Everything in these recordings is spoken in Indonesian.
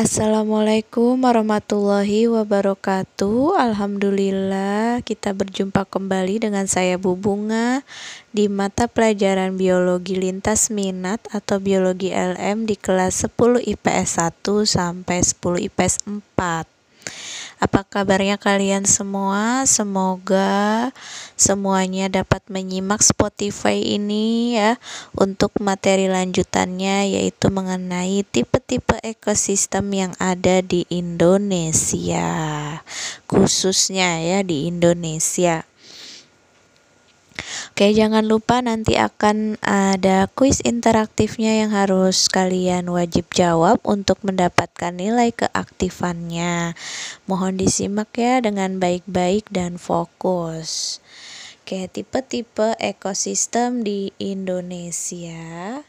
Assalamualaikum warahmatullahi wabarakatuh. Alhamdulillah kita berjumpa kembali dengan saya Bu Bunga Di mata pelajaran biologi lintas minat atau biologi LM di kelas 10 IPS 1 sampai 10 IPS 4 apa kabarnya kalian semua? Semoga semuanya dapat menyimak Spotify ini ya untuk materi lanjutannya yaitu mengenai tipe-tipe ekosistem yang ada di Indonesia. Khususnya ya di Indonesia. Oke, jangan lupa nanti akan ada kuis interaktifnya yang harus kalian wajib jawab untuk mendapatkan nilai keaktifannya. Mohon disimak ya dengan baik-baik dan fokus. Oke, tipe-tipe ekosistem di Indonesia.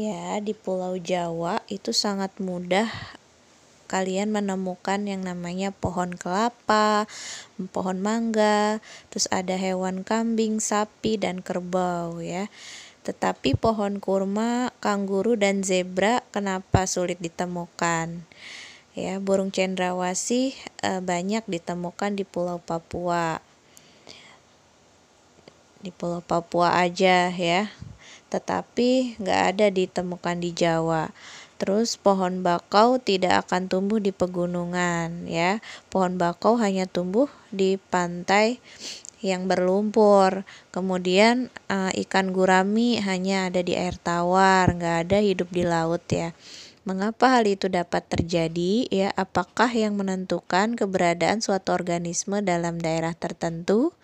Ya, di Pulau Jawa itu sangat mudah kalian menemukan yang namanya pohon kelapa, pohon mangga, terus ada hewan kambing, sapi dan kerbau ya. Tetapi pohon kurma, kangguru dan zebra kenapa sulit ditemukan? Ya, burung cendrawasih e, banyak ditemukan di Pulau Papua. Di Pulau Papua aja ya. Tetapi nggak ada ditemukan di Jawa. Terus pohon bakau tidak akan tumbuh di pegunungan ya. Pohon bakau hanya tumbuh di pantai yang berlumpur. Kemudian uh, ikan gurami hanya ada di air tawar, nggak ada hidup di laut ya. Mengapa hal itu dapat terjadi? Ya, apakah yang menentukan keberadaan suatu organisme dalam daerah tertentu?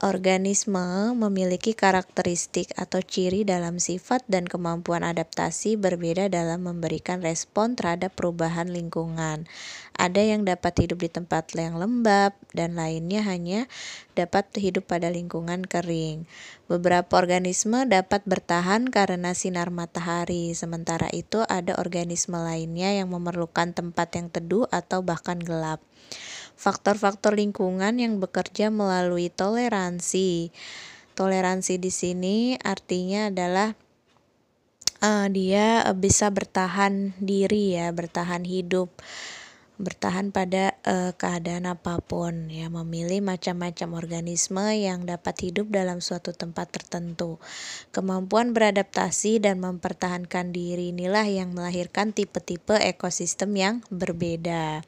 Organisme memiliki karakteristik atau ciri dalam sifat dan kemampuan adaptasi berbeda dalam memberikan respon terhadap perubahan lingkungan. Ada yang dapat hidup di tempat yang lembab dan lainnya hanya dapat hidup pada lingkungan kering. Beberapa organisme dapat bertahan karena sinar matahari, sementara itu ada organisme lainnya yang memerlukan tempat yang teduh atau bahkan gelap faktor-faktor lingkungan yang bekerja melalui toleransi. Toleransi di sini artinya adalah uh, dia bisa bertahan diri ya, bertahan hidup bertahan pada uh, keadaan apa pun ya memilih macam-macam organisme yang dapat hidup dalam suatu tempat tertentu kemampuan beradaptasi dan mempertahankan diri inilah yang melahirkan tipe-tipe ekosistem yang berbeda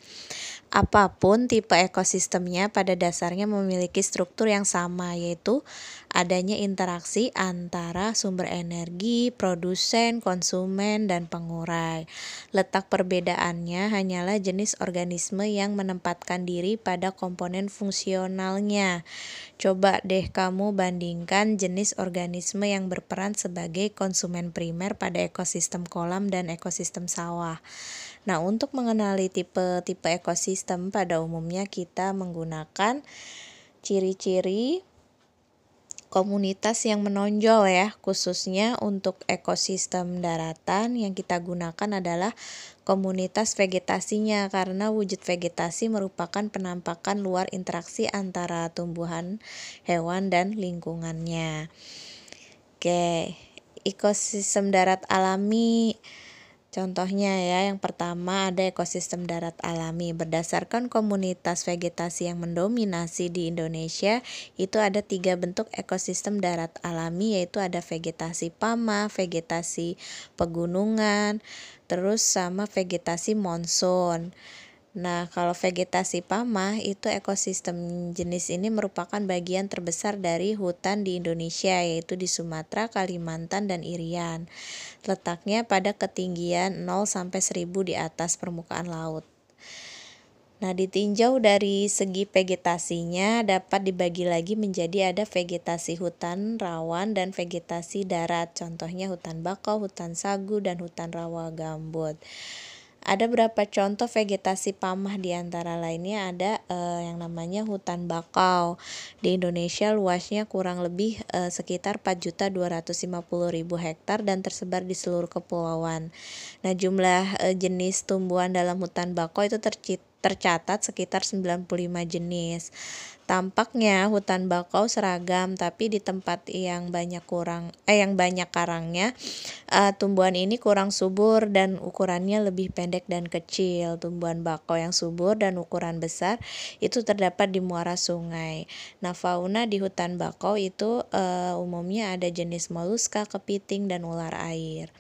apa pun tipe ekosistemnya pada dasarnya memiliki struktur yang sama yaitu adanya interaksi antara sumber energi, produsen, konsumen, dan pengurai. Letak perbedaannya hanyalah jenis organisme yang menempatkan diri pada komponen fungsionalnya. Coba deh kamu bandingkan jenis organisme yang berperan sebagai konsumen primer pada ekosistem kolam dan ekosistem sawah. Nah, untuk mengenali tipe-tipe ekosistem pada umumnya kita menggunakan ciri-ciri komunitas yang menonjol ya, khususnya untuk ekosistem daratan yang kita gunakan adalah komunitas vegetasinya karena wujud vegetasi merupakan penampakan luar interaksi antara tumbuhan, hewan dan lingkungannya. Oke, ekosistem darat alami Contohnya ya, yang pertama ada ekosistem darat alami. Berdasarkan komunitas vegetasi yang mendominasi di Indonesia, itu ada tiga bentuk ekosistem darat alami, yaitu ada vegetasi pama, vegetasi pegunungan, terus sama vegetasi monsun. Nah, kalau vegetasi pamah itu ekosistem jenis ini merupakan bagian terbesar dari hutan di Indonesia yaitu di Sumatera, Kalimantan, dan Irian. Letaknya pada ketinggian 0 sampai 1000 di atas permukaan laut. Nah, ditinjau dari segi vegetasinya dapat dibagi lagi menjadi ada vegetasi hutan rawan dan vegetasi darat. Contohnya hutan bakau, hutan sagu, dan hutan rawa gambut. Ada berapa contoh vegetasi pamah di antara lainnya ada uh, yang namanya hutan bakau. Di Indonesia luasnya kurang lebih uh, sekitar 4.250.000 hektar dan tersebar di seluruh kepulauan. Nah, jumlah uh, jenis tumbuhan dalam hutan bakau itu tercatat sekitar 95 jenis. Tampaknya hutan bakau seragam, tapi di tempat yang banyak kurang eh yang banyak karangnya, uh, tumbuhan ini kurang subur dan ukurannya lebih pendek dan kecil. Tumbuhan bakau yang subur dan ukuran besar itu terdapat di muara sungai. Nah, fauna di hutan bakau itu uh, umumnya ada jenis moluska, kepiting dan ular air.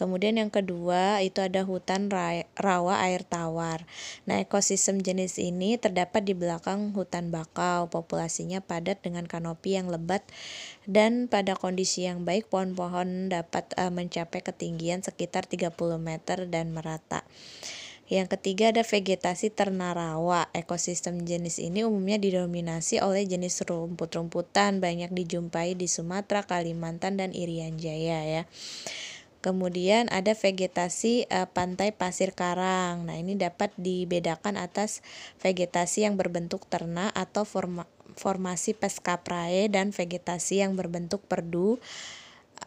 Kemudian yang kedua itu ada hutan rawa air tawar. Nah, ekosistem jenis ini terdapat di belakang hutan bakau bakau. Populasinya padat dengan kanopi yang lebat dan pada kondisi yang baik pohon-pohon dapat uh, mencapai ketinggian sekitar 30 meter dan merata. Yang ketiga ada vegetasi ternarawa. Ekosistem jenis ini umumnya didominasi oleh jenis rumput-rumputan banyak dijumpai di Sumatera, Kalimantan dan Irian Jaya ya. Kemudian ada vegetasi uh, pantai pasir karang. Nah, ini dapat dibedakan atas vegetasi yang berbentuk ternak atau forma, formasi pescaprae dan vegetasi yang berbentuk perdu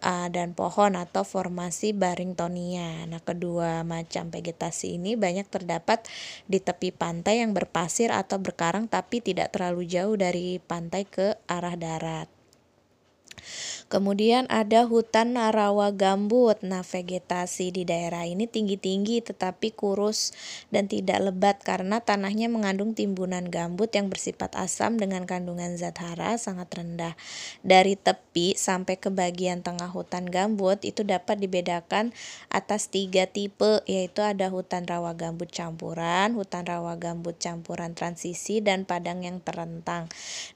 uh, dan pohon atau formasi Barringtonia. Nah, kedua macam vegetasi ini banyak terdapat di tepi pantai yang berpasir atau berkarang tapi tidak terlalu jauh dari pantai ke arah darat. Kemudian ada hutan rawa gambut. Nah, vegetasi di daerah ini tinggi-tinggi tetapi kurus dan tidak lebat karena tanahnya mengandung timbunan gambut yang bersifat asam dengan kandungan zat hara sangat rendah. Dari tepi sampai ke bagian tengah hutan gambut itu dapat dibedakan atas tiga tipe yaitu ada hutan rawa gambut campuran, hutan rawa gambut campuran transisi dan padang yang terentang.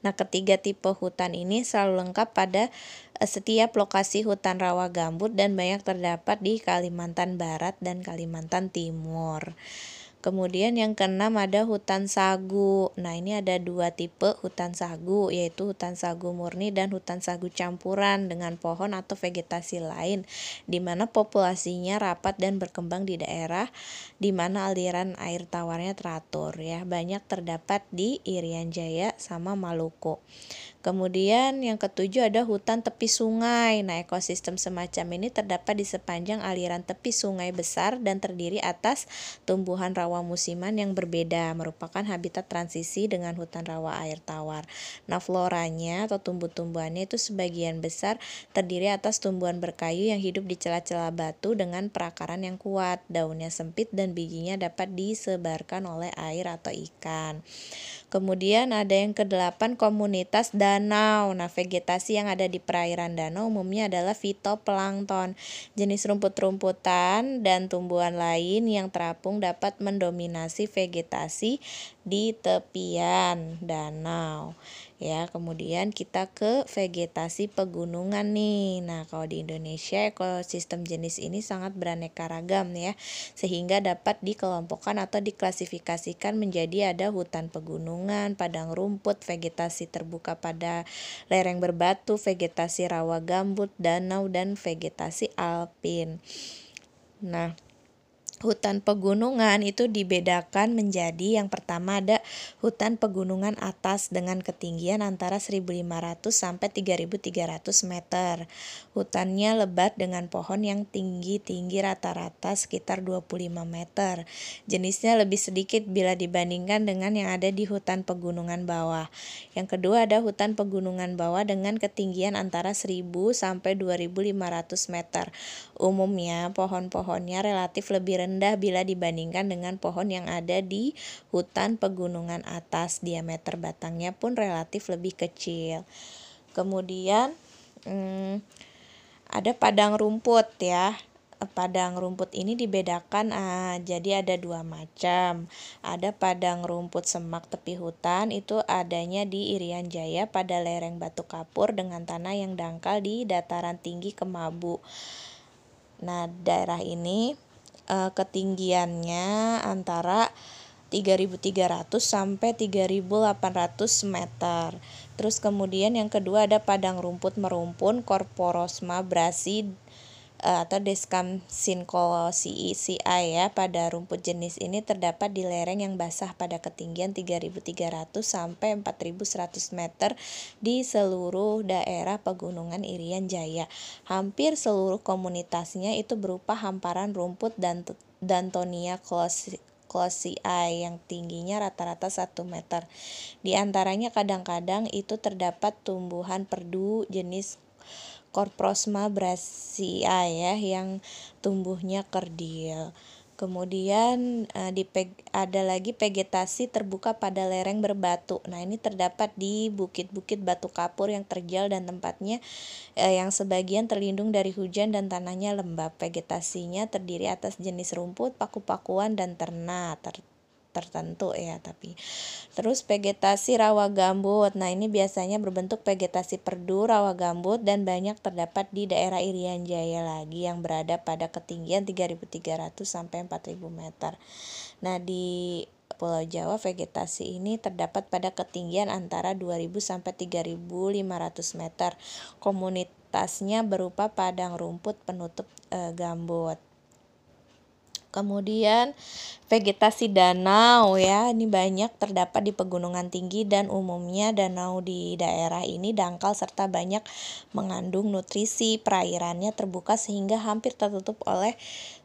Nah, ketiga tipe hutan ini selalu lengkap pada setiap lokasi hutan rawa gambut dan banyak terdapat di Kalimantan Barat dan Kalimantan Timur. Kemudian yang keenam ada hutan sagu. Nah, ini ada dua tipe hutan sagu, yaitu hutan sagu murni dan hutan sagu campuran dengan pohon atau vegetasi lain, di mana populasinya rapat dan berkembang di daerah di mana aliran air tawarnya teratur ya. Banyak terdapat di Irian Jaya sama Maluku. Kemudian yang ketujuh ada hutan tepi sungai. Nah, ekosistem semacam ini terdapat di sepanjang aliran tepi sungai besar dan terdiri atas tumbuhan rawa musiman yang berbeda, merupakan habitat transisi dengan hutan rawa air tawar. Nah, floranya atau tumbuh-tumbuhannya itu sebagian besar terdiri atas tumbuhan berkayu yang hidup di celah-celah batu dengan perakaran yang kuat. Daunnya sempit dan bijinya dapat disebarkan oleh air atau ikan. Kemudian ada yang kedelapan komunitas danau. Nah, vegetasi yang ada di perairan danau umumnya adalah fitoplankton. Jenis rumput-rumputan dan tumbuhan lain yang terapung dapat mendominasi vegetasi di tepian danau ya kemudian kita ke vegetasi pegunungan nih nah kalau di Indonesia ekosistem jenis ini sangat beraneka ragam ya sehingga dapat dikelompokkan atau diklasifikasikan menjadi ada hutan pegunungan padang rumput vegetasi terbuka pada lereng berbatu vegetasi rawa gambut danau dan vegetasi alpin. Nah hutan pegunungan itu dibedakan menjadi yang pertama ada hutan pegunungan atas dengan ketinggian antara 1500 sampai 3300 meter. Hutannya lebat dengan pohon yang tinggi-tinggi rata-rata sekitar 25 meter. Jenisnya lebih sedikit bila dibandingkan dengan yang ada di hutan pegunungan bawah. Yang kedua ada hutan pegunungan bawah dengan ketinggian antara 1000 sampai 2500 meter. Umumnya pohon-pohonnya relatif lebih rendah rendah bila dibandingkan dengan pohon yang ada di hutan pegunungan atas. Diameter batangnya pun relatif lebih kecil. Kemudian hmm, ada padang rumput ya. Padang rumput ini dibedakan ah, jadi ada dua macam. Ada padang rumput semak tepi hutan itu adanya di Irian Jaya pada lereng Batu Kapur dengan tanah yang dangkal di dataran tinggi Kemabu. Nah, daerah ini uh, ketinggiannya antara 3.300 sampai 3.800 meter. Terus kemudian yang kedua ada padang rumput merumpun Corporosma brasi atau Descam sincolosi ya pada rumput jenis ini terdapat di lereng yang basah pada ketinggian 3.300 sampai 4.100 meter di seluruh daerah pegunungan Irian Jaya. Hampir seluruh komunitasnya itu berupa hamparan rumput dan Dantonia closei yang tingginya rata-rata 1 meter. Di antaranya kadang-kadang itu terdapat tumbuhan perdu jenis Corprosma brassia ya yang tumbuhnya kerdil. Kemudian uh, di ada lagi vegetasi terbuka pada lereng berbatu. Nah, ini terdapat di bukit-bukit batu kapur yang terjal dan tempatnya uh, yang sebagian terlindung dari hujan dan tanahnya lembab. Vegetasinya terdiri atas jenis rumput, paku-pakuan dan ternak. Ter tertentu ya tapi terus vegetasi rawa gambut. Nah ini biasanya berbentuk vegetasi perdu rawa gambut dan banyak terdapat di daerah Irian Jaya lagi yang berada pada ketinggian 3300 sampai 4000 meter. Nah di Pulau Jawa vegetasi ini terdapat pada ketinggian antara 2000 sampai 3500 meter. Komunitasnya berupa padang rumput penutup e, gambut Kemudian vegetasi danau ya, ini banyak terdapat di pegunungan tinggi dan umumnya danau di daerah ini dangkal serta banyak mengandung nutrisi. Perairannya terbuka sehingga hampir tertutup oleh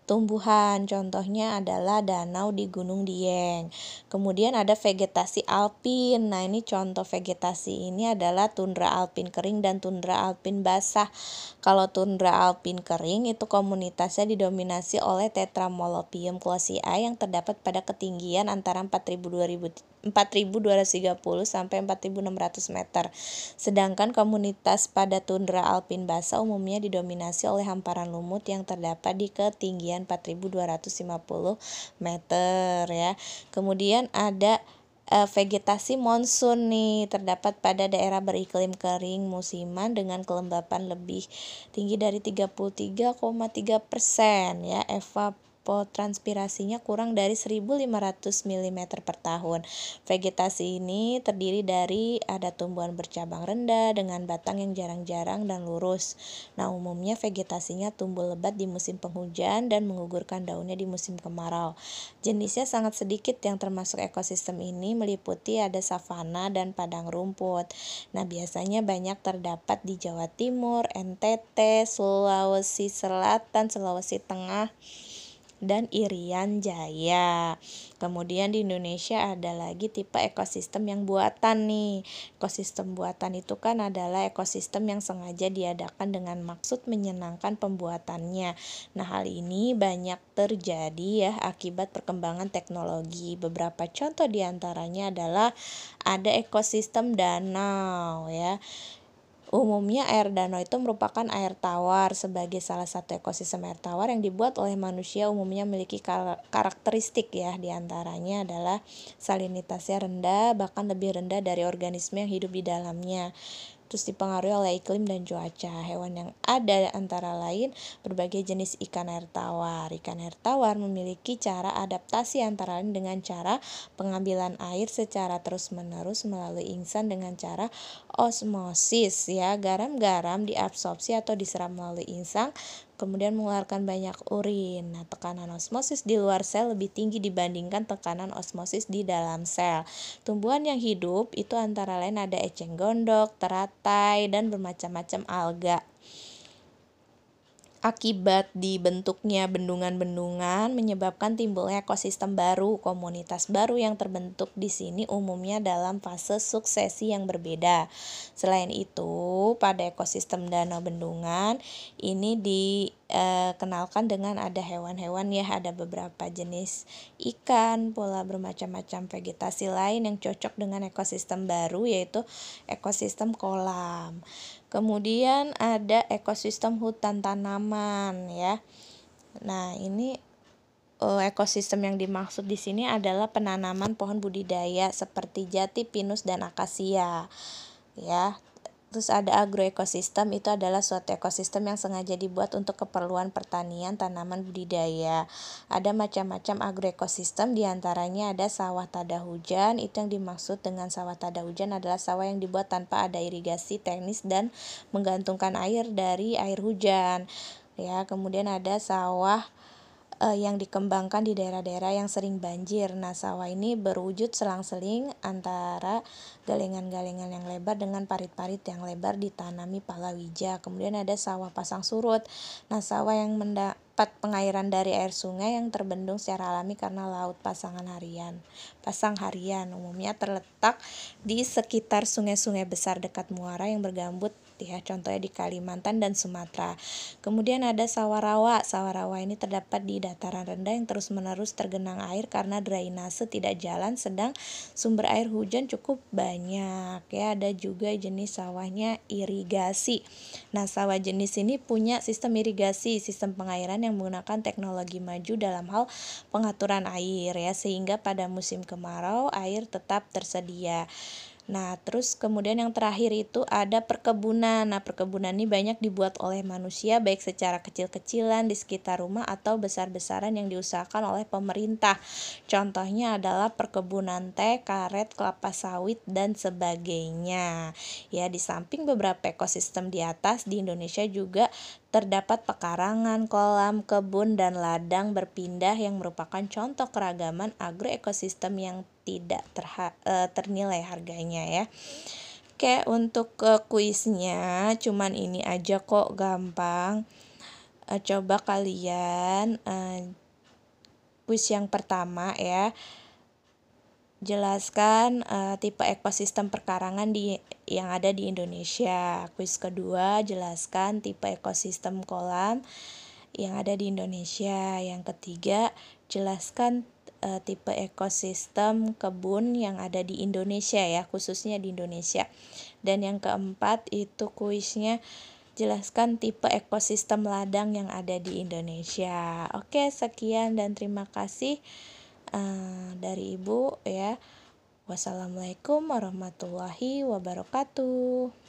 tumbuhan. Contohnya adalah danau di Gunung Dieng. Kemudian ada vegetasi alpin. Nah, ini contoh vegetasi ini adalah tundra alpin kering dan tundra alpin basah. Kalau tundra alpin kering itu komunitasnya didominasi oleh Tetramolopium closei yang terdapat pada ketinggian antara 4000 4230 sampai 4600 meter. Sedangkan komunitas pada tundra alpin basah umumnya didominasi oleh hamparan lumut yang terdapat di ketinggian ketinggian 4250 meter ya. Kemudian ada uh, vegetasi monsun nih terdapat pada daerah beriklim kering musiman dengan kelembapan lebih tinggi dari 33,3 persen ya evap transpirasinya kurang dari 1500 mm per tahun. Vegetasi ini terdiri dari ada tumbuhan bercabang rendah dengan batang yang jarang-jarang dan lurus. Nah, umumnya vegetasinya tumbuh lebat di musim penghujan dan mengugurkan daunnya di musim kemarau. Jenisnya sangat sedikit yang termasuk ekosistem ini meliputi ada savana dan padang rumput. Nah, biasanya banyak terdapat di Jawa Timur, NTT, Sulawesi Selatan, Sulawesi Tengah, dan Irian Jaya. Kemudian di Indonesia ada lagi tipe ekosistem yang buatan nih. Ekosistem buatan itu kan adalah ekosistem yang sengaja diadakan dengan maksud menyenangkan pembuatannya. Nah, hal ini banyak terjadi ya akibat perkembangan teknologi. Beberapa contoh di antaranya adalah ada ekosistem danau ya. Umumnya air danau itu merupakan air tawar sebagai salah satu ekosistem air tawar yang dibuat oleh manusia umumnya memiliki karakteristik ya. Di antaranya adalah salinitasnya rendah bahkan lebih rendah dari organisme yang hidup di dalamnya terus dipengaruhi oleh iklim dan cuaca. Hewan yang ada antara lain berbagai jenis ikan air tawar. Ikan air tawar memiliki cara adaptasi antara lain dengan cara pengambilan air secara terus-menerus melalui insan dengan cara osmosis ya. Garam-garam diabsorpsi atau diserap melalui insang kemudian mengeluarkan banyak urin. Nah, tekanan osmosis di luar sel lebih tinggi dibandingkan tekanan osmosis di dalam sel. Tumbuhan yang hidup itu antara lain ada eceng gondok, teratai, dan bermacam-macam alga akibat dibentuknya bendungan-bendungan menyebabkan timbulnya ekosistem baru. Komunitas baru yang terbentuk di sini umumnya dalam fase suksesi yang berbeda. Selain itu, pada ekosistem danau bendungan ini dikenalkan dengan ada hewan-hewan ya, ada beberapa jenis ikan, pola bermacam-macam vegetasi lain yang cocok dengan ekosistem baru yaitu ekosistem kolam. Kemudian ada ekosistem hutan tanaman ya. Nah, ini uh, ekosistem yang dimaksud di sini adalah penanaman pohon budidaya seperti jati, pinus dan akasia. Ya, Terus ada agroekosistem itu adalah suatu ekosistem yang sengaja dibuat untuk keperluan pertanian tanaman budidaya. Ada macam-macam agroekosistem di antaranya ada sawah tada hujan. Itu yang dimaksud dengan sawah tada hujan adalah sawah yang dibuat tanpa ada irigasi teknis dan menggantungkan air dari air hujan. Ya, kemudian ada sawah uh, yang dikembangkan di daerah-daerah yang sering banjir. Nah, sawah ini berwujud selang-seling antara galengan-galengan yang lebar dengan parit-parit yang lebar ditanami palawija. Kemudian ada sawah pasang surut. Nah, sawah yang menda terdapat pengairan dari air sungai yang terbendung secara alami karena laut pasangan harian. Pasang harian umumnya terletak di sekitar sungai-sungai besar dekat muara yang bergambut ya contohnya di Kalimantan dan Sumatera. Kemudian ada sawah-rawa sawah-rawa ini terdapat di dataran rendah yang terus-menerus tergenang air karena drainase tidak jalan sedang sumber air hujan cukup banyak ya. Ada juga jenis sawahnya irigasi. Nah sawah jenis ini punya sistem irigasi sistem pengairan yang menggunakan teknologi maju dalam hal pengaturan air ya sehingga pada musim kemarau air tetap tersedia Nah, terus kemudian yang terakhir itu ada perkebunan. Nah, perkebunan ini banyak dibuat oleh manusia baik secara kecil-kecilan di sekitar rumah atau besar-besaran yang diusahakan oleh pemerintah. Contohnya adalah perkebunan teh, karet, kelapa sawit dan sebagainya. Ya, di samping beberapa ekosistem di atas di Indonesia juga terdapat pekarangan, kolam, kebun, dan ladang berpindah yang merupakan contoh keragaman agroekosistem yang tidak terha uh, ternilai harganya ya. Oke, untuk uh, kuisnya cuman ini aja kok gampang. Uh, coba kalian kuis yang pertama ya. Jelaskan uh, tipe ekosistem perkarangan di yang ada di Indonesia. Kuis kedua, jelaskan tipe ekosistem kolam yang ada di Indonesia. Yang ketiga, jelaskan uh, tipe ekosistem kebun yang ada di Indonesia ya, khususnya di Indonesia. Dan yang keempat itu kuisnya jelaskan tipe ekosistem ladang yang ada di Indonesia. Oke, sekian dan terima kasih uh, dari Ibu ya. Wassalamualaikum warahmatullahi wabarakatuh.